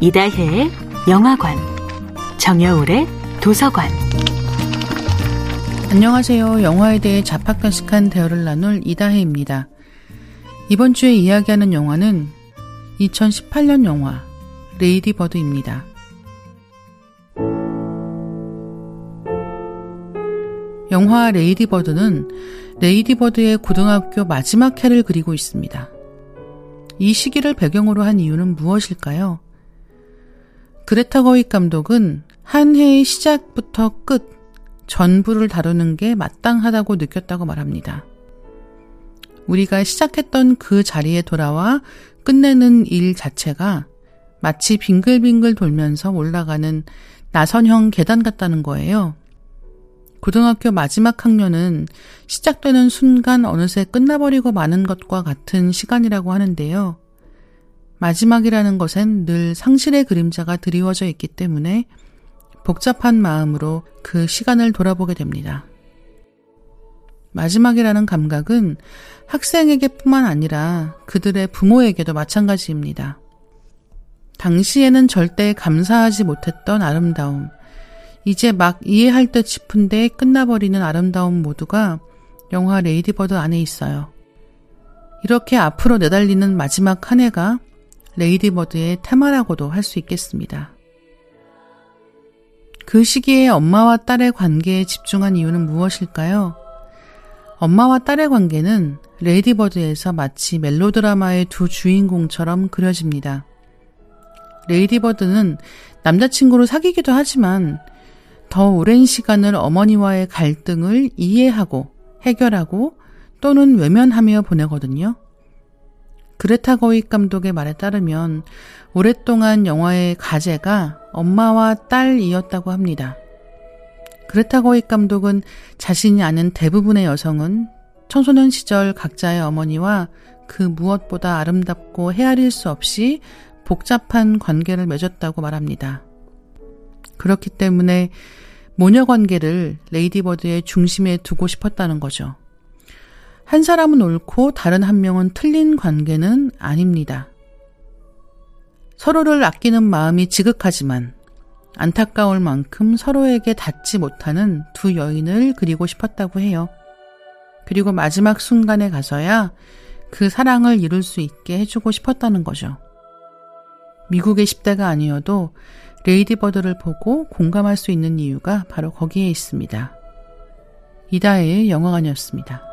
이다혜의 영화관, 정여울의 도서관. 안녕하세요. 영화에 대해 잡학다식한 대화를 나눌 이다혜입니다. 이번 주에 이야기하는 영화는 2018년 영화 레이디 버드입니다. 영화 레이디 버드는 레이디 버드의 고등학교 마지막 해를 그리고 있습니다. 이 시기를 배경으로 한 이유는 무엇일까요? 그레타 거익 감독은 한 해의 시작부터 끝 전부를 다루는 게 마땅하다고 느꼈다고 말합니다. 우리가 시작했던 그 자리에 돌아와 끝내는 일 자체가 마치 빙글빙글 돌면서 올라가는 나선형 계단 같다는 거예요. 고등학교 마지막 학년은 시작되는 순간 어느새 끝나버리고 마는 것과 같은 시간이라고 하는데요. 마지막이라는 것엔 늘 상실의 그림자가 드리워져 있기 때문에 복잡한 마음으로 그 시간을 돌아보게 됩니다. 마지막이라는 감각은 학생에게뿐만 아니라 그들의 부모에게도 마찬가지입니다. 당시에는 절대 감사하지 못했던 아름다움, 이제 막 이해할 듯 싶은데 끝나버리는 아름다움 모두가 영화 레이디버드 안에 있어요. 이렇게 앞으로 내달리는 마지막 한 해가 레이디버드의 테마라고도 할 수 있겠습니다. 그 시기에 엄마와 딸의 관계에 집중한 이유는 무엇일까요? 엄마와 딸의 관계는 레이디버드에서 마치 멜로드라마의 두 주인공처럼 그려집니다. 레이디버드는 남자친구를 사귀기도 하지만 더 오랜 시간을 어머니와의 갈등을 이해하고 해결하고 또는 외면하며 보내거든요. 그레타 거익 감독의 말에 따르면 오랫동안 영화의 가제가 엄마와 딸이었다고 합니다. 그레타 거익 감독은 자신이 아는 대부분의 여성은 청소년 시절 각자의 어머니와 그 무엇보다 아름답고 헤아릴 수 없이 복잡한 관계를 맺었다고 말합니다. 그렇기 때문에 모녀 관계를 레이디버드의 중심에 두고 싶었다는 거죠. 한 사람은 옳고 다른 한 명은 틀린 관계는 아닙니다. 서로를 아끼는 마음이 지극하지만 안타까울 만큼 서로에게 닿지 못하는 두 여인을 그리고 싶었다고 해요. 그리고 마지막 순간에 가서야 그 사랑을 이룰 수 있게 해주고 싶었다는 거죠. 미국의 10대가 아니어도 레이디버드를 보고 공감할 수 있는 이유가 바로 거기에 있습니다. 이다혜의 영화관이었습니다.